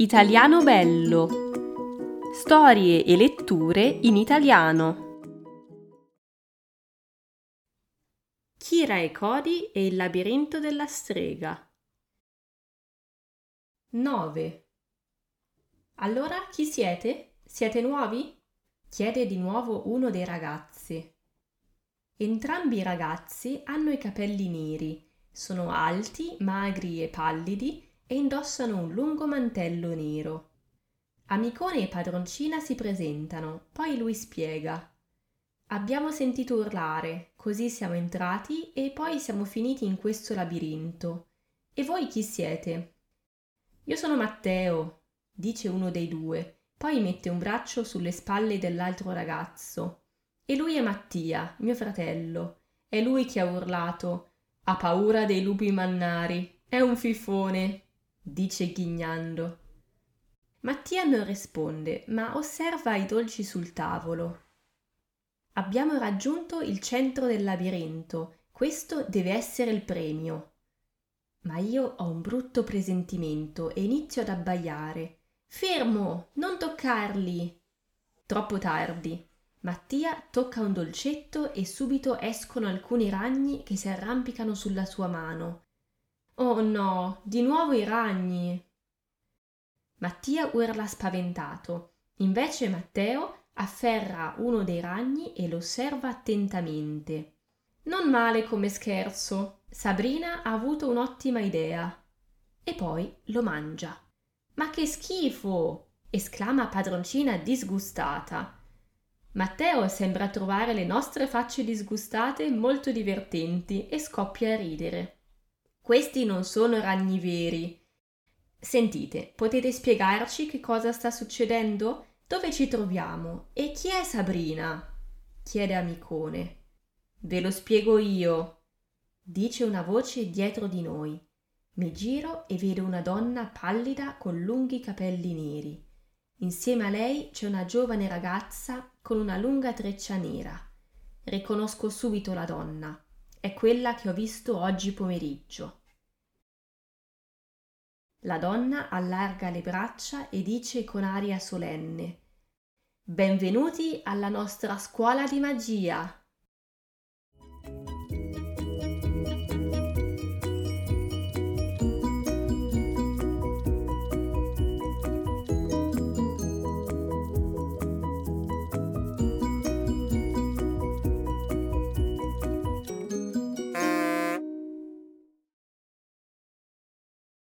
Italiano Bello. Storie e letture in italiano. Kira e Cody e il labirinto della strega. 9. Allora chi siete? Siete nuovi? chiede di nuovo uno dei ragazzi. Entrambi i ragazzi hanno i capelli neri, sono alti, magri e pallidi e indossano un lungo mantello nero. Amicone e padroncina si presentano, poi lui spiega. Abbiamo sentito urlare, così siamo entrati e poi siamo finiti in questo labirinto. E voi chi siete? Io sono Matteo, dice uno dei due, poi mette un braccio sulle spalle dell'altro ragazzo. E lui è Mattia, mio fratello. È lui che ha urlato. Ha paura dei lupi mannari. È un fifone dice ghignando. Mattia non risponde, ma osserva i dolci sul tavolo. Abbiamo raggiunto il centro del labirinto. Questo deve essere il premio. Ma io ho un brutto presentimento e inizio ad abbaiare. Fermo! Non toccarli! Troppo tardi. Mattia tocca un dolcetto e subito escono alcuni ragni che si arrampicano sulla sua mano. Oh no, di nuovo i ragni. Mattia urla spaventato. Invece Matteo afferra uno dei ragni e lo osserva attentamente. Non male come scherzo. Sabrina ha avuto un'ottima idea. E poi lo mangia. Ma che schifo! esclama padroncina disgustata. Matteo sembra trovare le nostre facce disgustate molto divertenti e scoppia a ridere. Questi non sono ragni veri. Sentite, potete spiegarci che cosa sta succedendo? Dove ci troviamo? E chi è Sabrina? chiede Amicone. Ve lo spiego io, dice una voce dietro di noi. Mi giro e vedo una donna pallida con lunghi capelli neri. Insieme a lei c'è una giovane ragazza con una lunga treccia nera. Riconosco subito la donna. È quella che ho visto oggi pomeriggio. La donna allarga le braccia e dice con aria solenne Benvenuti alla nostra scuola di magia.